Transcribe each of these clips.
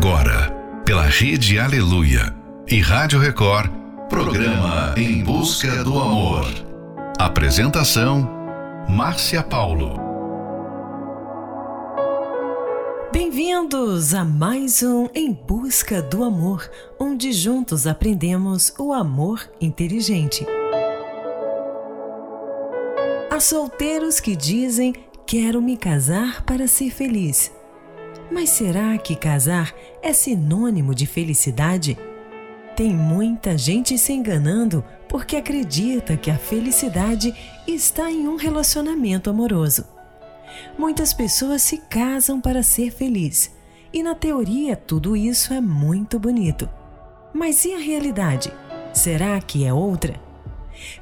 Agora, pela Rede Aleluia e Rádio Record, programa Em Busca do Amor. Apresentação: Márcia Paulo. Bem-vindos a mais um Em Busca do Amor, onde juntos aprendemos o amor inteligente. Há solteiros que dizem: Quero me casar para ser feliz. Mas será que casar é sinônimo de felicidade? Tem muita gente se enganando porque acredita que a felicidade está em um relacionamento amoroso. Muitas pessoas se casam para ser feliz e, na teoria, tudo isso é muito bonito. Mas e a realidade? Será que é outra?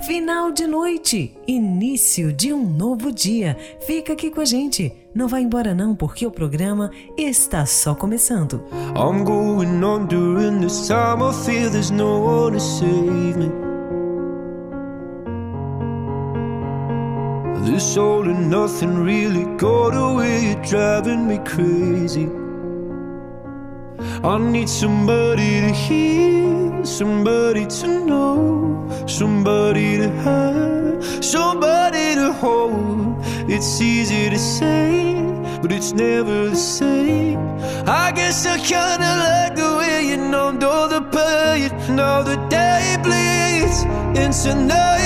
Final de noite, início de um novo dia. Fica aqui com a gente. Não vai embora não, porque o programa está só começando. I'm going on during this time I feel there's no one to save me. This all and nothing really got away, driving me crazy. I need somebody to hear, somebody to know, somebody to have, somebody to hold. It's easy to say, but it's never the same. I guess I kinda like the way you numbed all the pain. Now the day bleeds into nightfall,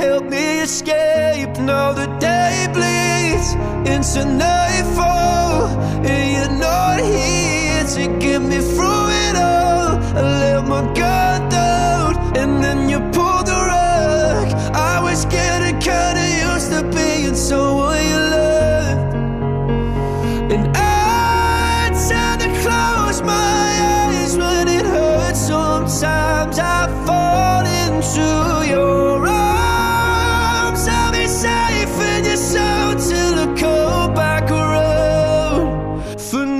help me escape. Now the day bleeds into nightfall, and you're not here to get me through it all. I let my guard down, and then you pulled the rug. I was getting kinda used to being someone you loved, and I tend to close my eyes when it hurts. Sometimes I fall into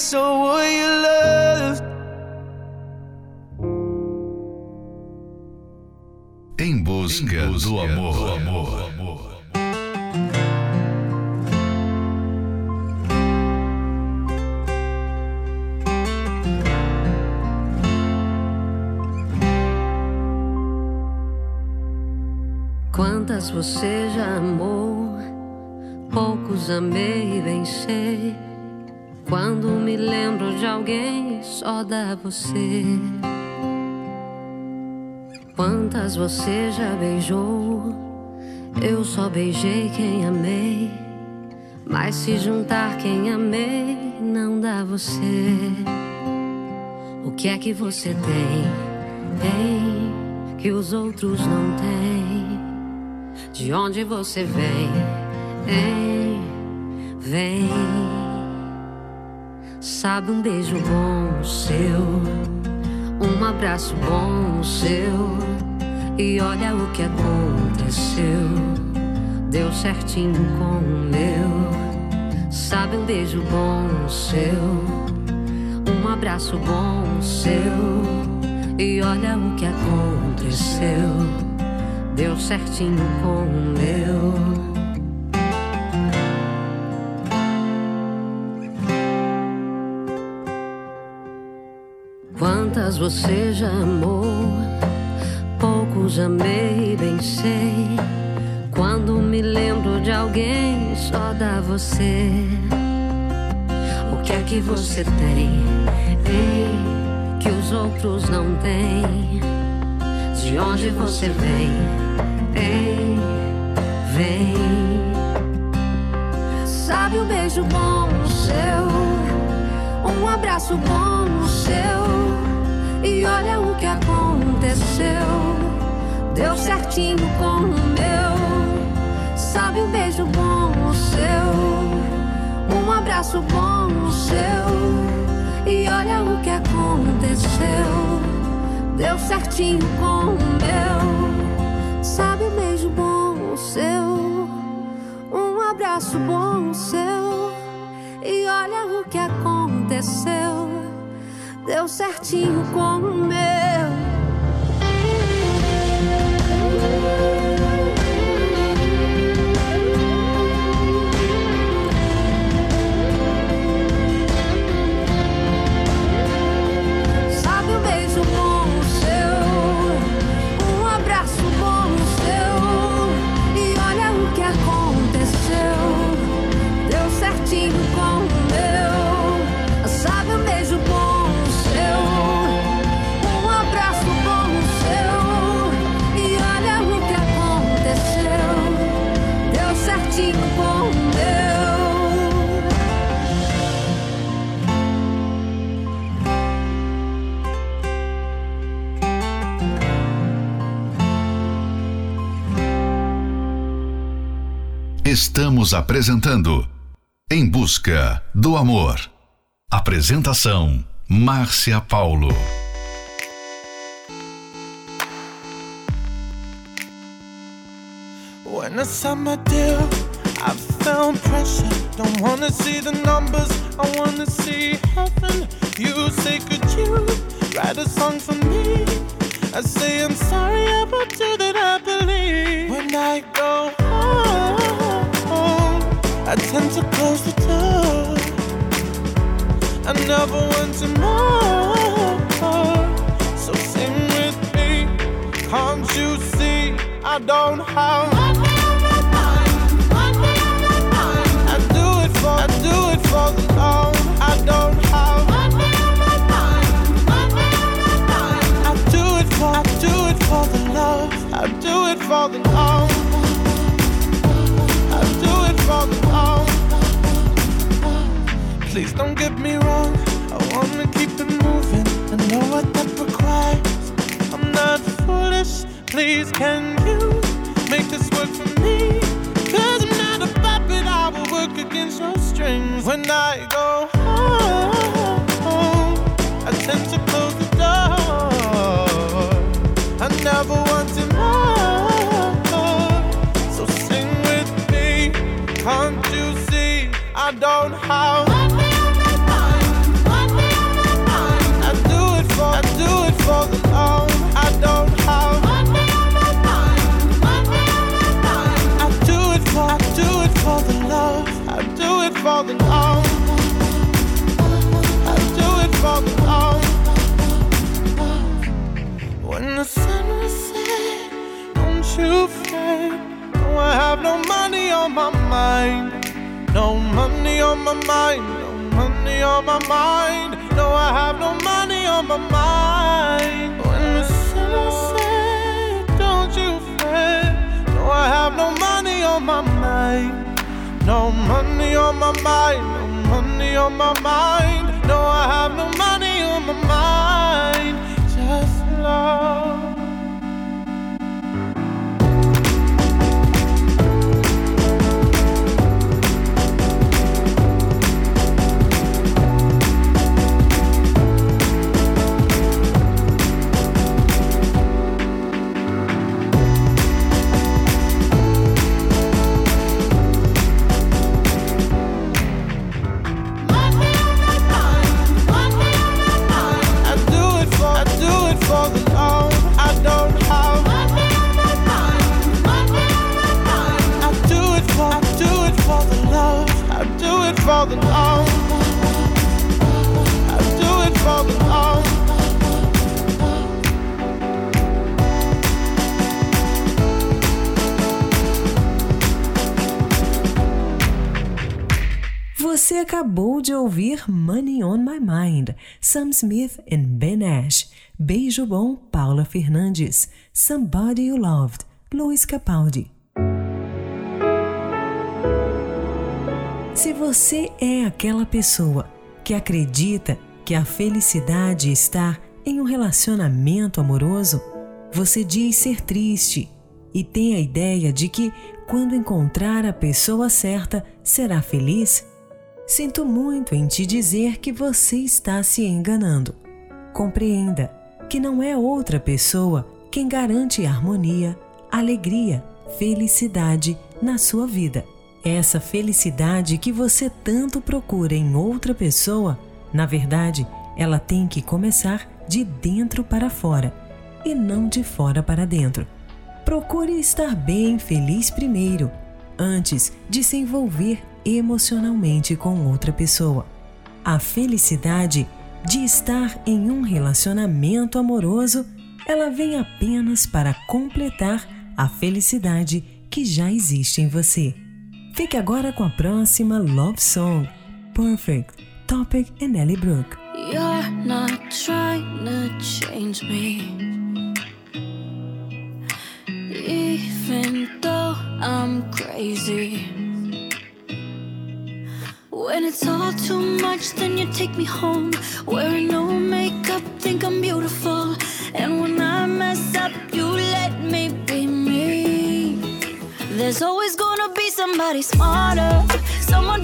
someone you loved. Em busca, do amor. Quantas você já amou? Poucos amei e bem sei. Quando me lembro de alguém, só dá você. Quantas você já beijou? Eu só beijei quem amei. Mas se juntar quem amei, não dá você. O que é que você tem? Tem que os outros não têm. De onde você vem? Hein? Vem. Sabe um beijo bom seu, um abraço bom seu. E olha o que aconteceu. Deu certinho com o meu. Sabe um beijo bom seu, um abraço bom seu. E olha o que aconteceu. Deu certinho com o meu. Quantas você já amou? Poucos amei, bem sei. Quando me lembro de alguém, só dá você. O que é que você tem? Ei, que os outros não têm. De onde você vem? Ei, vem. Sabe o um beijo bom seu? Um abraço bom seu? E olha o que aconteceu. Deu certinho com o meu. Sabe um beijo bom o seu. Um abraço bom o seu. E olha o que aconteceu. Deu certinho com o meu. Sabe um beijo bom o seu. Um abraço bom o seu. E olha o que aconteceu deu certinho com o meu. Estamos apresentando Em Busca do Amor. Apresentação: Márcia Paulo. When I signed deal, I felt pressure. Don't wanna see the numbers, I wanna see heaven. You say, could you write a song for me? I say, I'm sorry about you that I. never want to more. So sing with me. Can't you see? I don't have. My mind I do it for, I do it for the love. I don't have. My mind My mind my mind I do it for, I do it for the love. I do it for the love. I do it for the love. Please don't get me wrong. Please, can you make this work for me? Cause I'm not a puppet. I will work against your strings. When I go home, I tend to close the door. I never wanted more. So sing with me. Can't on my mind. No money on my mind. No money on my mind. No, I have no money on my mind. When the sun said, Don't you fret. No, I have no money on my mind. No money on my mind. No money on my mind. No, I have no money on my mind. Just love. Você acabou de ouvir Money on My Mind, Sam Smith e Ben Ash. Beijo Bom, Paula Fernandes. Somebody You Loved, Luiz Capaldi. Se você é aquela pessoa que acredita que a felicidade está em um relacionamento amoroso, você diz ser triste e tem a ideia de que quando encontrar a pessoa certa será feliz? Sinto muito em te dizer que você está se enganando. Compreenda que não é outra pessoa quem garante harmonia, alegria, felicidade na sua vida. Essa felicidade que você tanto procura em outra pessoa, na verdade, ela tem que começar de dentro para fora e não de fora para dentro. Procure estar bem feliz primeiro, antes de se envolver emocionalmente com outra pessoa. A felicidade de estar em um relacionamento amoroso, ela vem apenas para completar a felicidade que já existe em você. Fique agora com a próxima Love Song, Perfect, Topic e Nelly Brook. You're not trying to change me. Even though I'm crazy. When it's all too much, then you take me home. Wearing no makeup, think I'm beautiful. And when I mess up, you let me be me. There's always gonna be somebody smarter, someone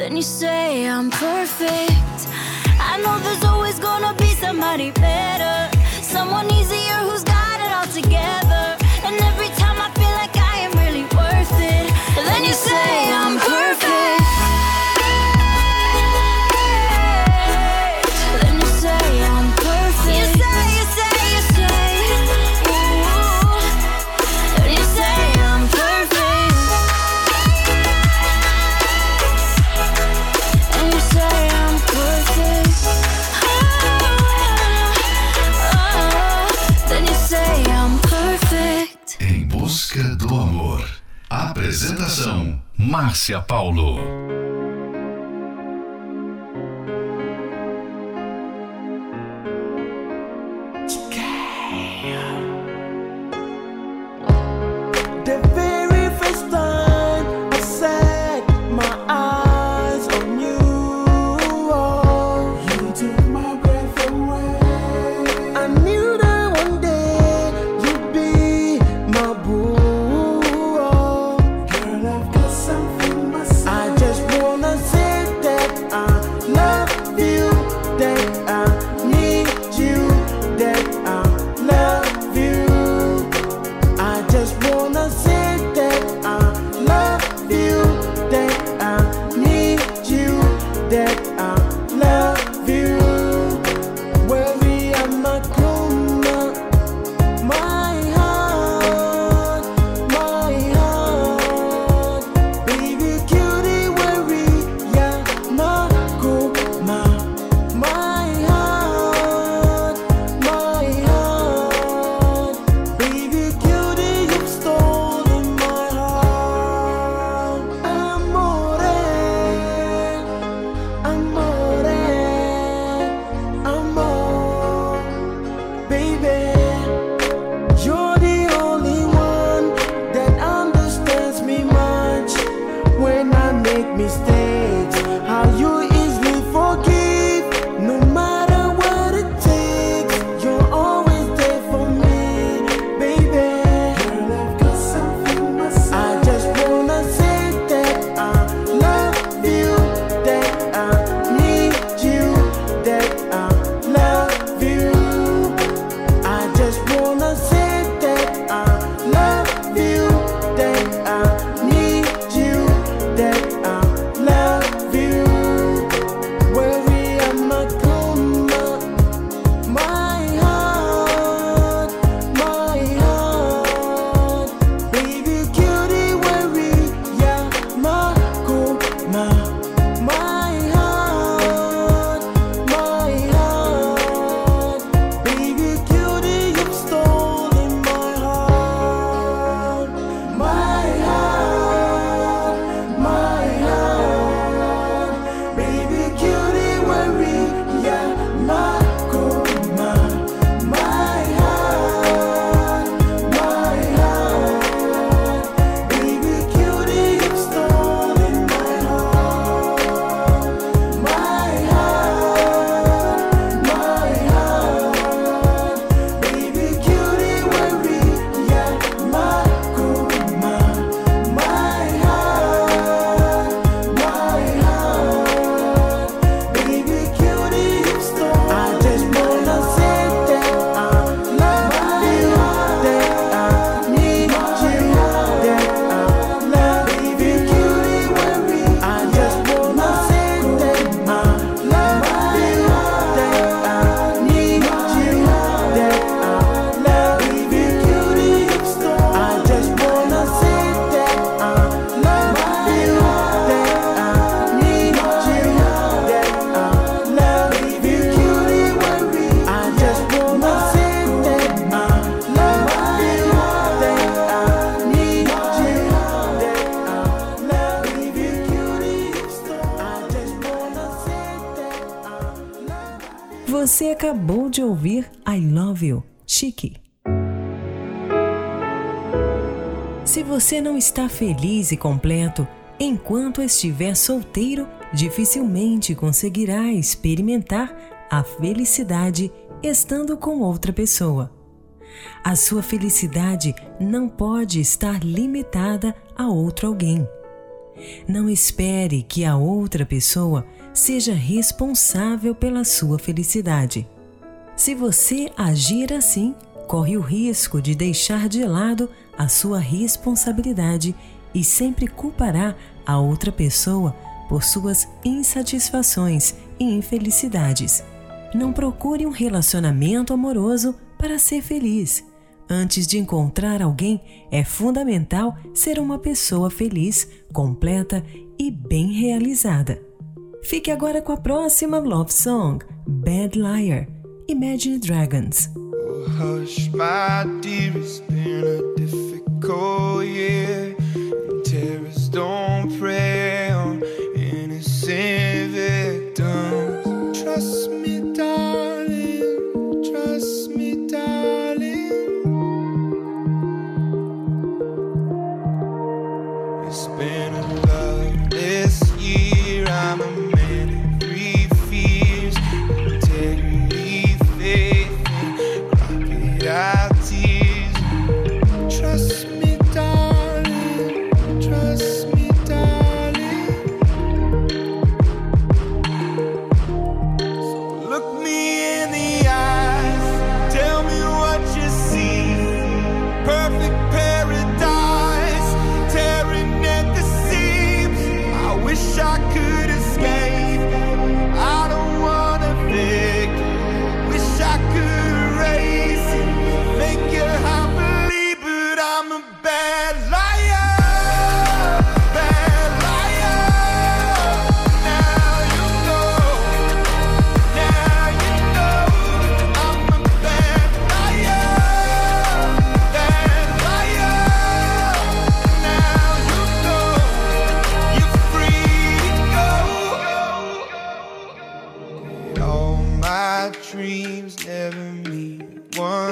then you say I'm perfect. I know there's always gonna be somebody better, someone easier Márcia Paulo. Acabou de ouvir I Love You, Chique. Se você não está feliz e completo enquanto estiver solteiro, dificilmente conseguirá experimentar a felicidade estando com outra pessoa. A sua felicidade não pode estar limitada a outro alguém. Não espere que a outra pessoa seja responsável pela sua felicidade. Se você agir assim, corre o risco de deixar de lado a sua responsabilidade e sempre culpará a outra pessoa por suas insatisfações e infelicidades. Não procure um relacionamento amoroso para ser feliz. Antes de encontrar alguém, é fundamental ser uma pessoa feliz, completa e bem realizada. Fique agora com a próxima love song, Bad Liar, Imagine Dragons. Oh, hush, my dear, it's been a difficult year. And terrorists don't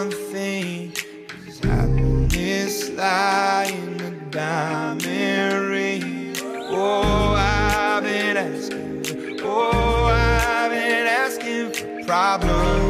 one thing Cause happiness lie in a diamond ring. Oh, I've been asking Oh, I've been asking for problems.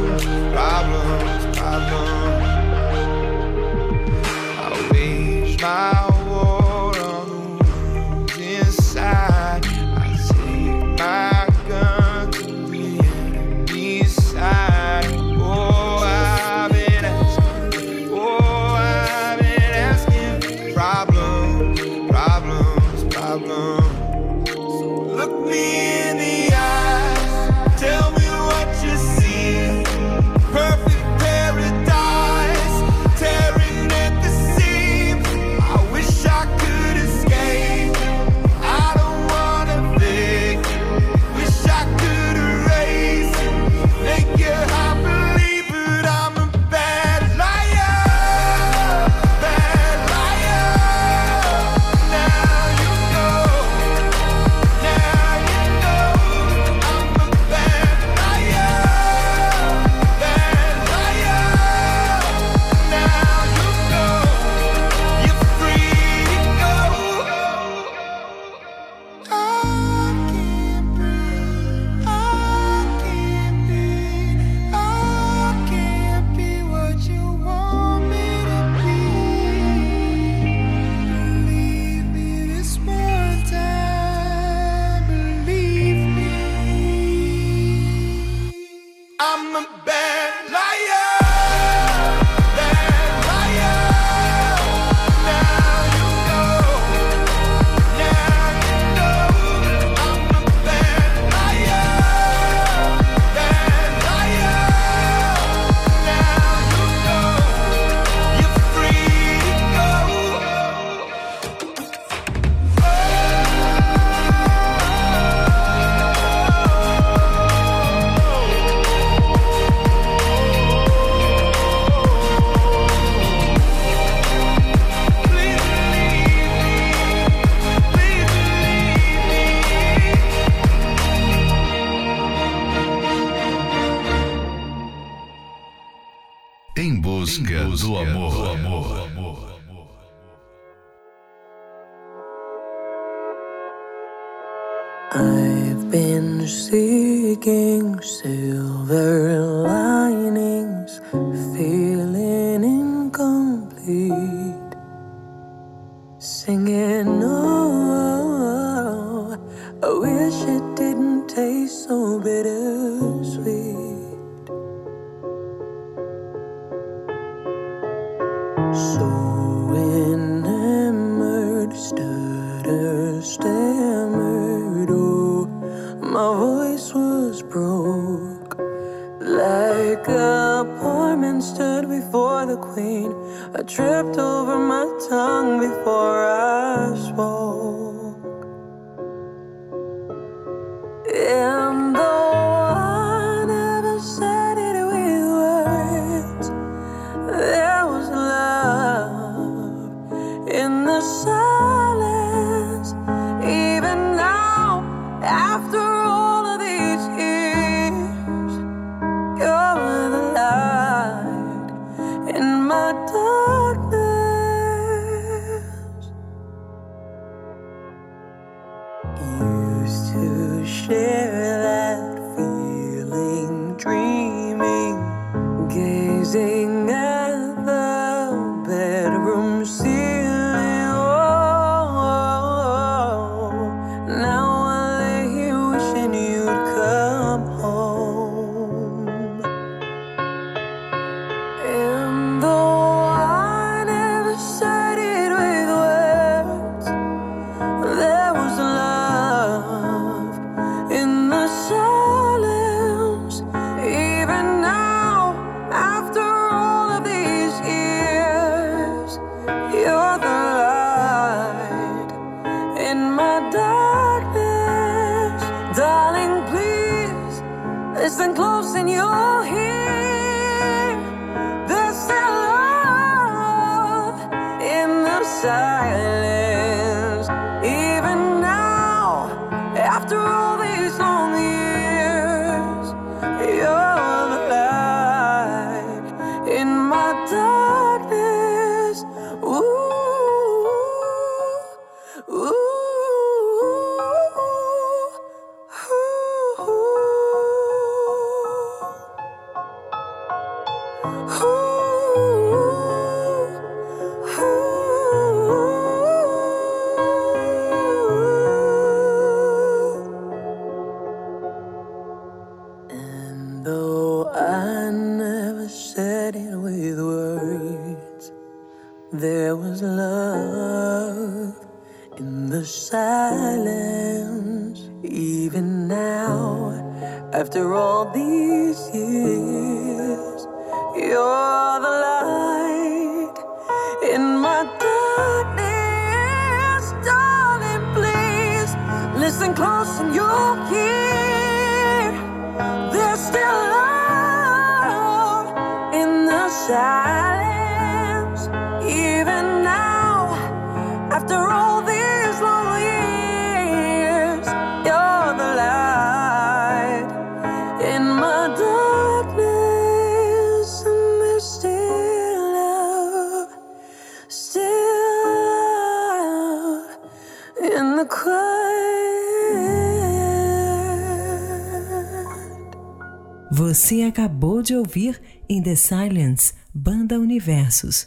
Você acabou de ouvir In the Silence, Banda Universos.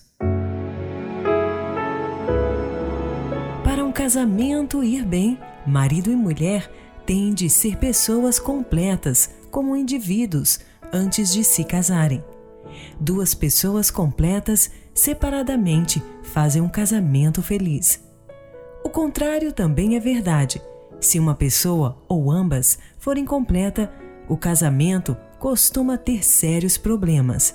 Para um casamento ir bem, marido e mulher têm de ser pessoas completas, como indivíduos, antes de se casarem. Duas pessoas completas, separadamente, fazem um casamento feliz. O contrário também é verdade. Se uma pessoa ou ambas forem completa, o casamento costuma ter sérios problemas.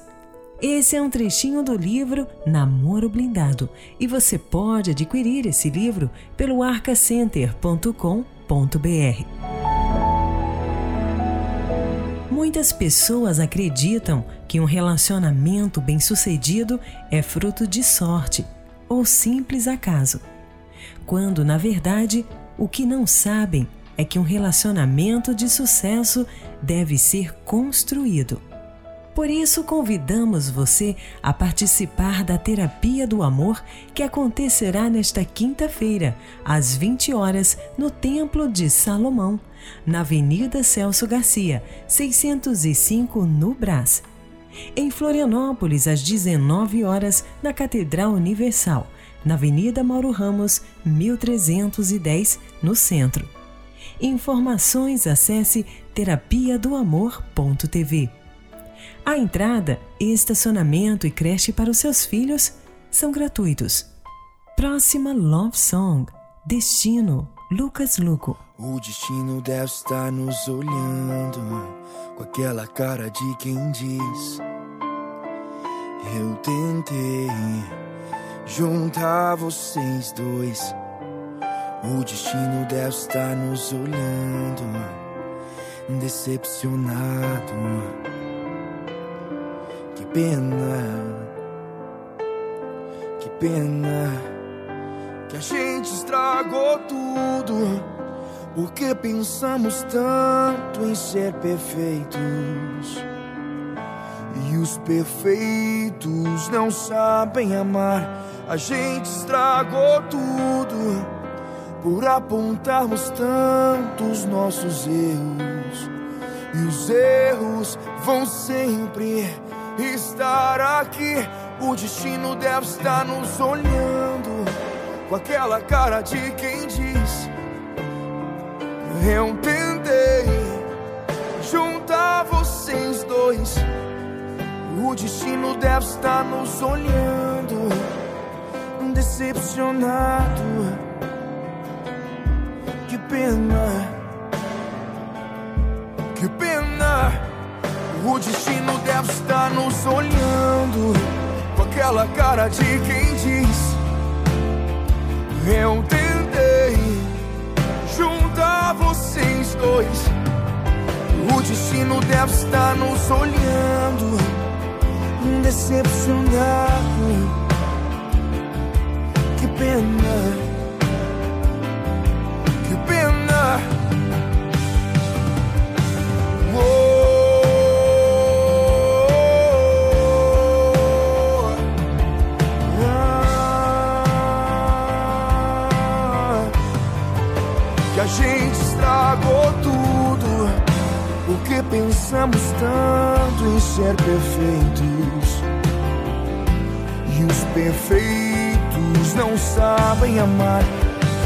Esse é um trechinho do livro Namoro Blindado e você pode adquirir esse livro pelo arcacenter.com.br. Muitas pessoas acreditam que um relacionamento bem-sucedido é fruto de sorte ou simples acaso, quando, na verdade, o que não sabem é que um relacionamento de sucesso deve ser construído. Por isso, convidamos você a participar da Terapia do Amor que acontecerá nesta quinta-feira, às 20 horas, no Templo de Salomão, na Avenida Celso Garcia, 605, no Brás. Em Florianópolis, às 19 horas, na Catedral Universal, na Avenida Mauro Ramos, 1310, no centro. Informações acesse terapia do amor.tv. A entrada, estacionamento e creche para os seus filhos são gratuitos. Próxima Love Song Destino Lucas Luco. O destino deve estar nos olhando com aquela cara de quem diz: Eu tentei juntar vocês dois. O destino deve estar nos olhando, decepcionado pena, que pena que a gente estragou tudo. Porque pensamos tanto em ser perfeitos. E os perfeitos não sabem amar. A gente estragou tudo por apontarmos tantos nossos erros. E os erros vão sempre estar aqui. O destino deve estar nos olhando com aquela cara de quem diz: Eu tentei juntar vocês dois. O destino deve estar nos olhando, decepcionado. Pena, que pena. O destino deve estar nos olhando com aquela cara de quem diz: Eu tentei juntar vocês dois. O destino deve estar nos olhando, decepcionado. Que pena. Pensamos tanto em ser perfeitos. E os perfeitos não sabem amar.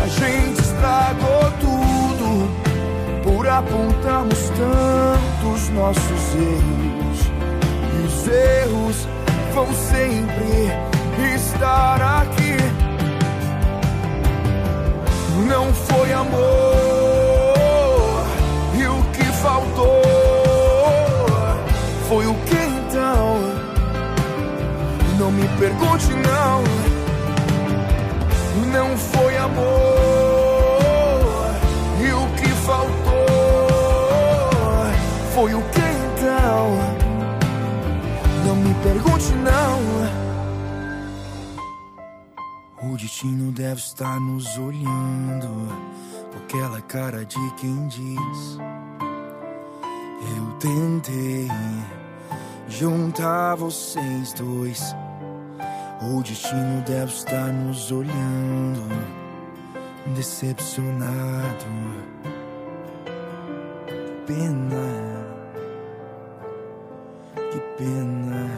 A gente estragou tudo por apontarmos tantos nossos erros. E os erros vão sempre estar aqui. Não foi amor, Foi o que então? Não me pergunte, não. Não foi amor. E o que faltou? Foi o que então? Não me pergunte, não. O destino deve estar nos olhando com aquela cara de quem diz: Eu tentei juntar vocês dois. O destino deve estar nos olhando, decepcionado. Pena, que pena.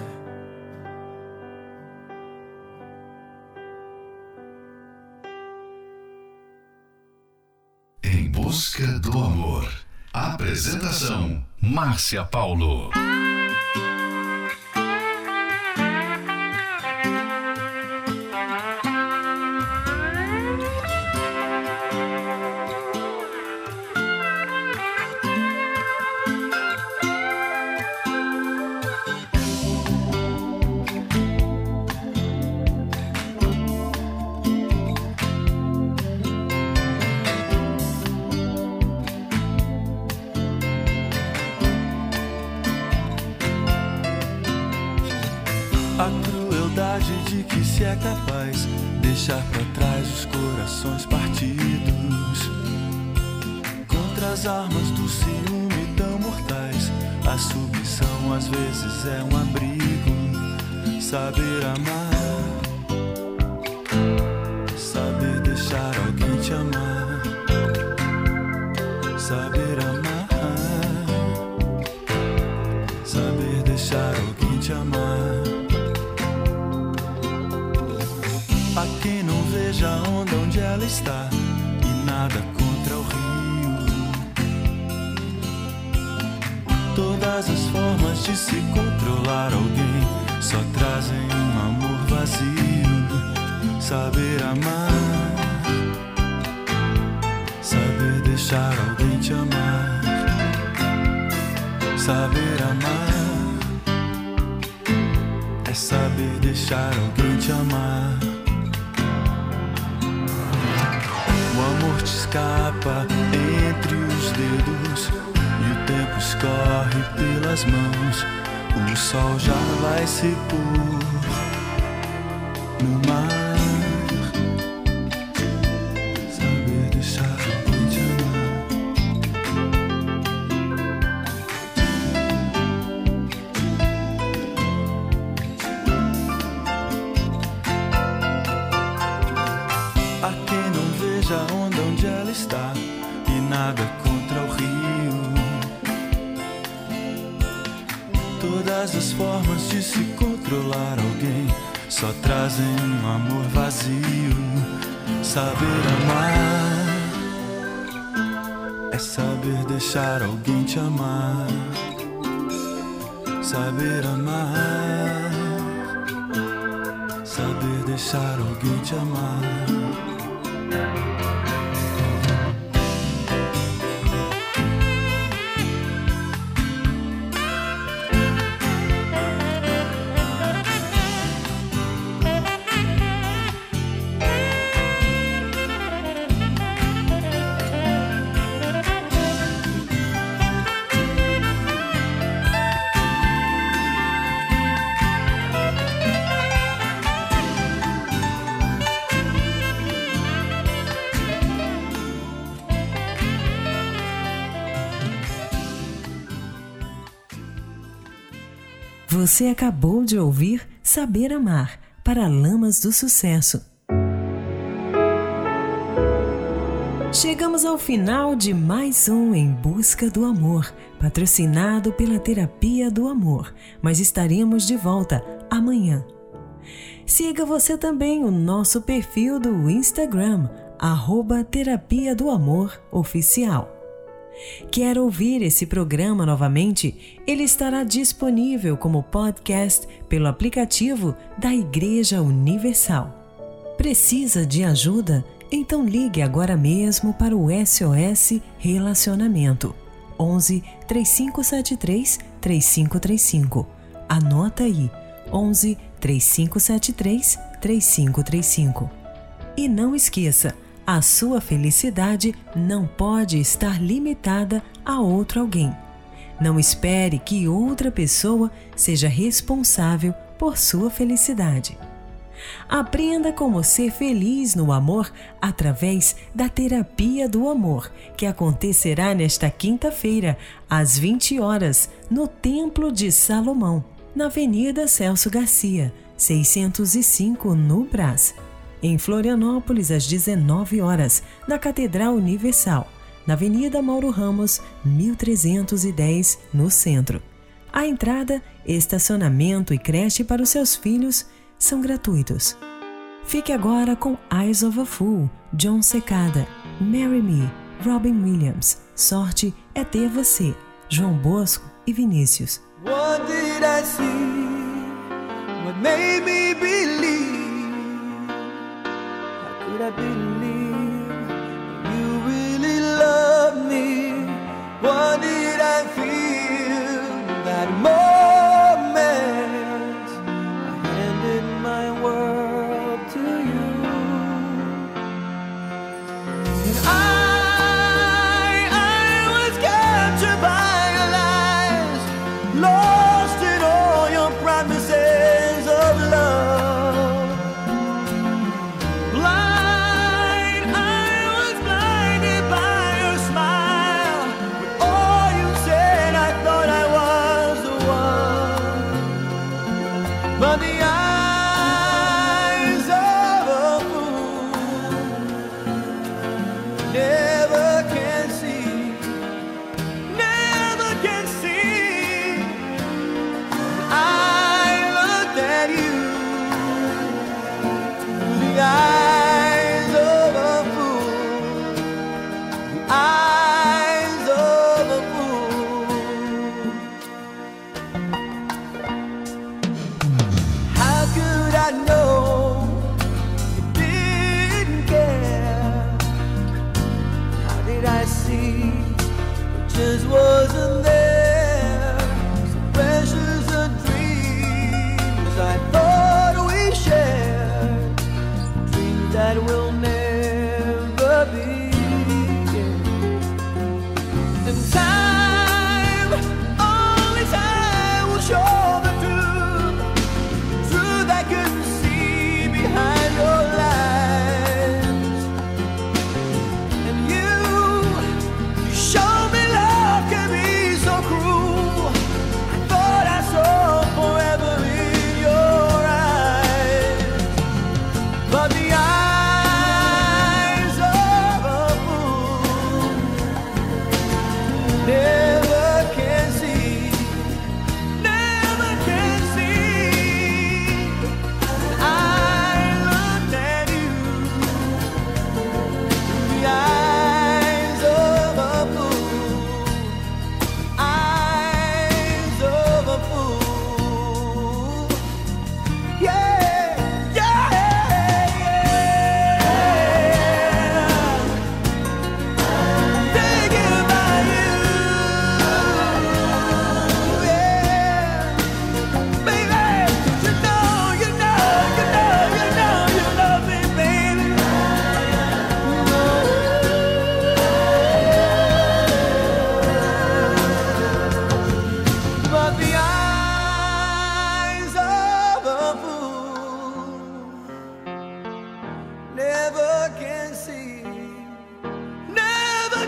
Em busca do amor. Apresentação: Márcia Paulo. A crueldade de que se é capaz deixar para trás os corações partidos. Contra as armas do ciúme tão mortais, a submissão às vezes é um abrigo. Saber amar, saber deixar alguém te amar, saber amar, saber deixar alguém te amar. Todas as formas de se controlar alguém. Só trazem um amor vazio. Saber amar, saber deixar alguém te amar, saber amar. É saber deixar alguém te amar. O amor te escapa entre os dedos e escorre pelas mãos. O sol já vai se pôr no formas de se controlar alguém só trazem um amor vazio. Saber amar é saber deixar alguém te amar. Saber amar, saber deixar alguém te amar. Você acabou de ouvir Saber Amar para Lamas do Sucesso. Chegamos ao final de mais um Em Busca do Amor, patrocinado pela Terapia do Amor, mas estaremos de volta amanhã. Siga você também o nosso perfil do Instagram, arroba Terapia do Amor Oficial. Quer ouvir esse programa novamente? Ele estará disponível como podcast pelo aplicativo da Igreja Universal. Precisa de ajuda? Então ligue agora mesmo para o SOS Relacionamento 11 3573 3535. Anota aí 11 3573 3535. E não esqueça, a sua felicidade não pode estar limitada a outro alguém. Não espere que outra pessoa seja responsável por sua felicidade. Aprenda como ser feliz no amor através da Terapia do Amor, que acontecerá nesta quinta-feira, às 20 horas, no Templo de Salomão, na Avenida Celso Garcia, 605, no Brás. Em Florianópolis, às 19 horas, na Catedral Universal, na Avenida Mauro Ramos, 1310, no centro. A entrada, estacionamento e creche para os seus filhos são gratuitos. Fique agora com Eyes of a Fool, John Secada, Marry Me, Robin Williams. Sorte é ter você, João Bosco e Vinícius. What did I see? What made me believe? Could I believe believe.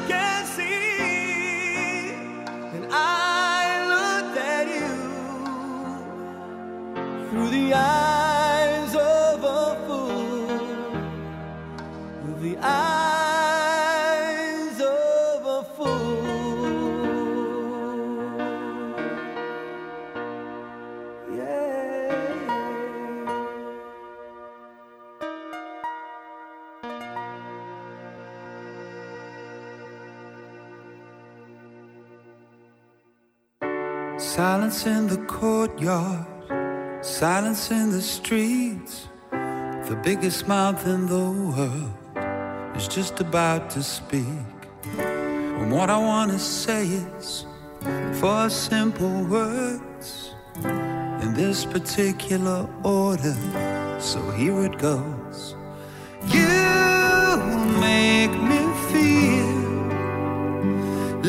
can see courtyard, silence in the streets. The biggest mouth in the world is just about to speak. And what I want to say is four simple words in this particular order. So here it goes. You make me feel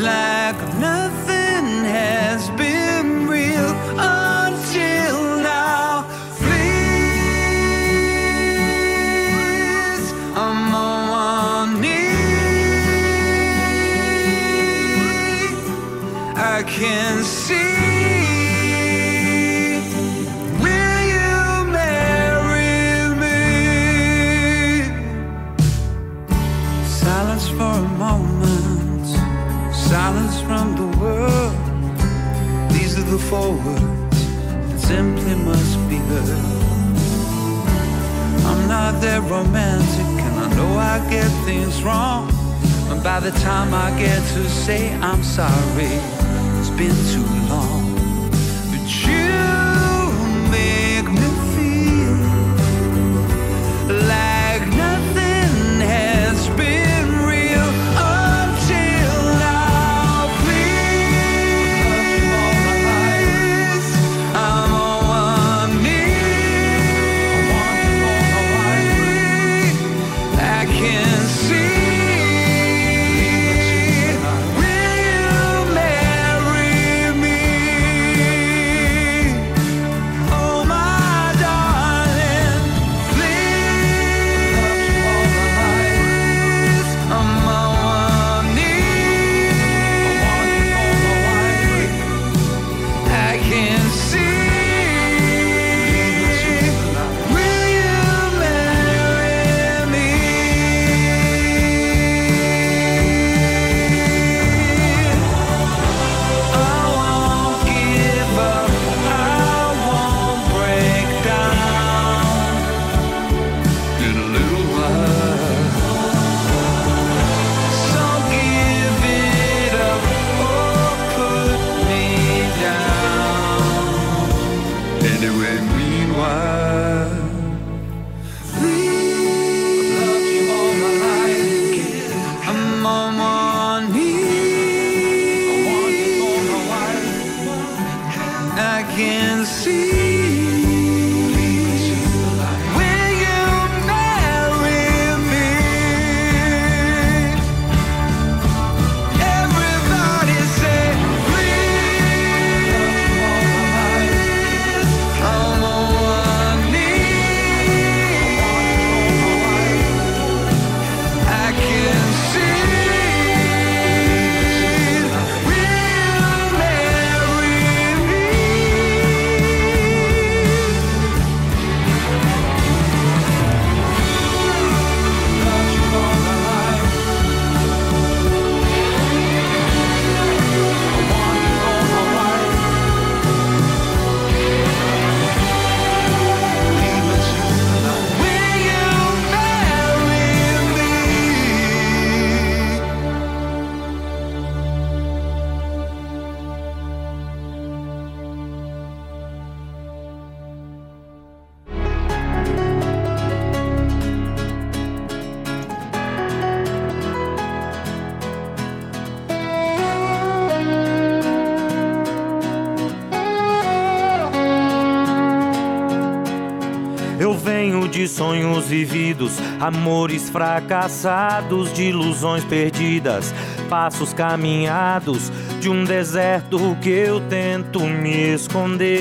like nothing silence from the world. These are the four words that simply must be heard. I'm not that romantic, and I know I get things wrong. And by the time I get to say I'm sorry, it's been too long. Eu venho de sonhos vividos, amores fracassados, de ilusões perdidas, passos caminhados de um deserto que eu tento me esconder.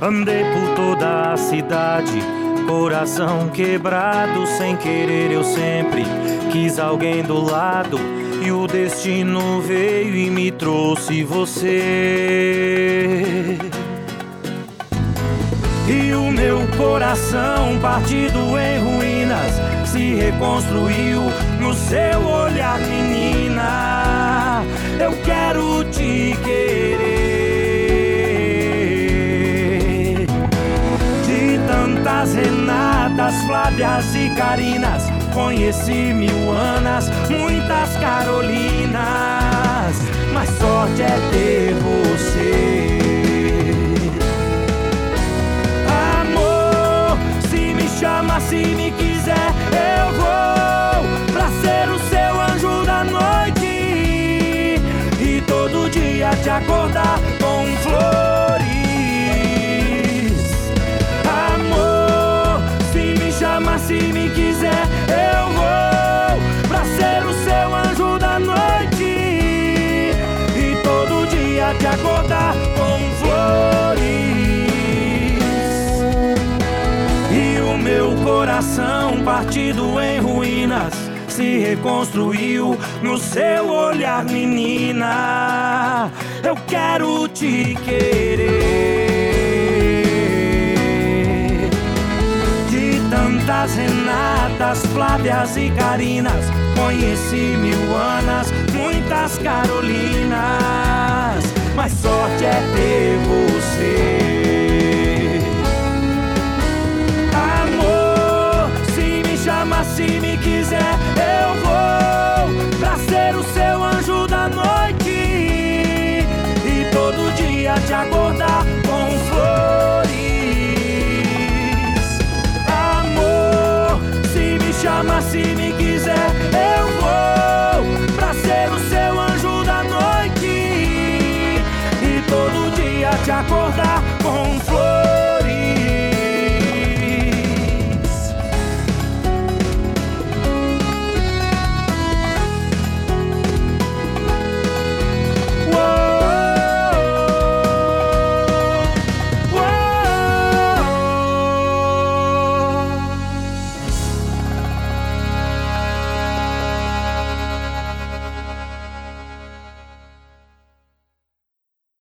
Andei por toda a cidade, coração quebrado, sem querer eu sempre quis alguém do lado. E o destino veio e me trouxe você. E o meu coração partido em ruínas se reconstruiu no seu olhar, menina. Eu quero te querer. De tantas Renatas, Flávias e Carinas, conheci mil Anas, muitas Carolinas. se me quiser, eu vou pra ser o seu anjo da noite e todo dia te acordar com flores. Amor, se me chamar, se me quiser, eu vou pra ser o seu anjo da noite e todo dia te acordar com coração partido em ruínas se reconstruiu no seu olhar, menina. Eu quero te querer. De tantas Renatas, Flávias e Carinas, conheci mil Anas, muitas Carolinas. Mas sorte é ter você. Se me quiser, eu vou pra ser o seu anjo da noite e todo dia te acordar com flores. Amor, se me chama, se me quiser, eu vou pra ser o seu anjo da noite e todo dia te acordar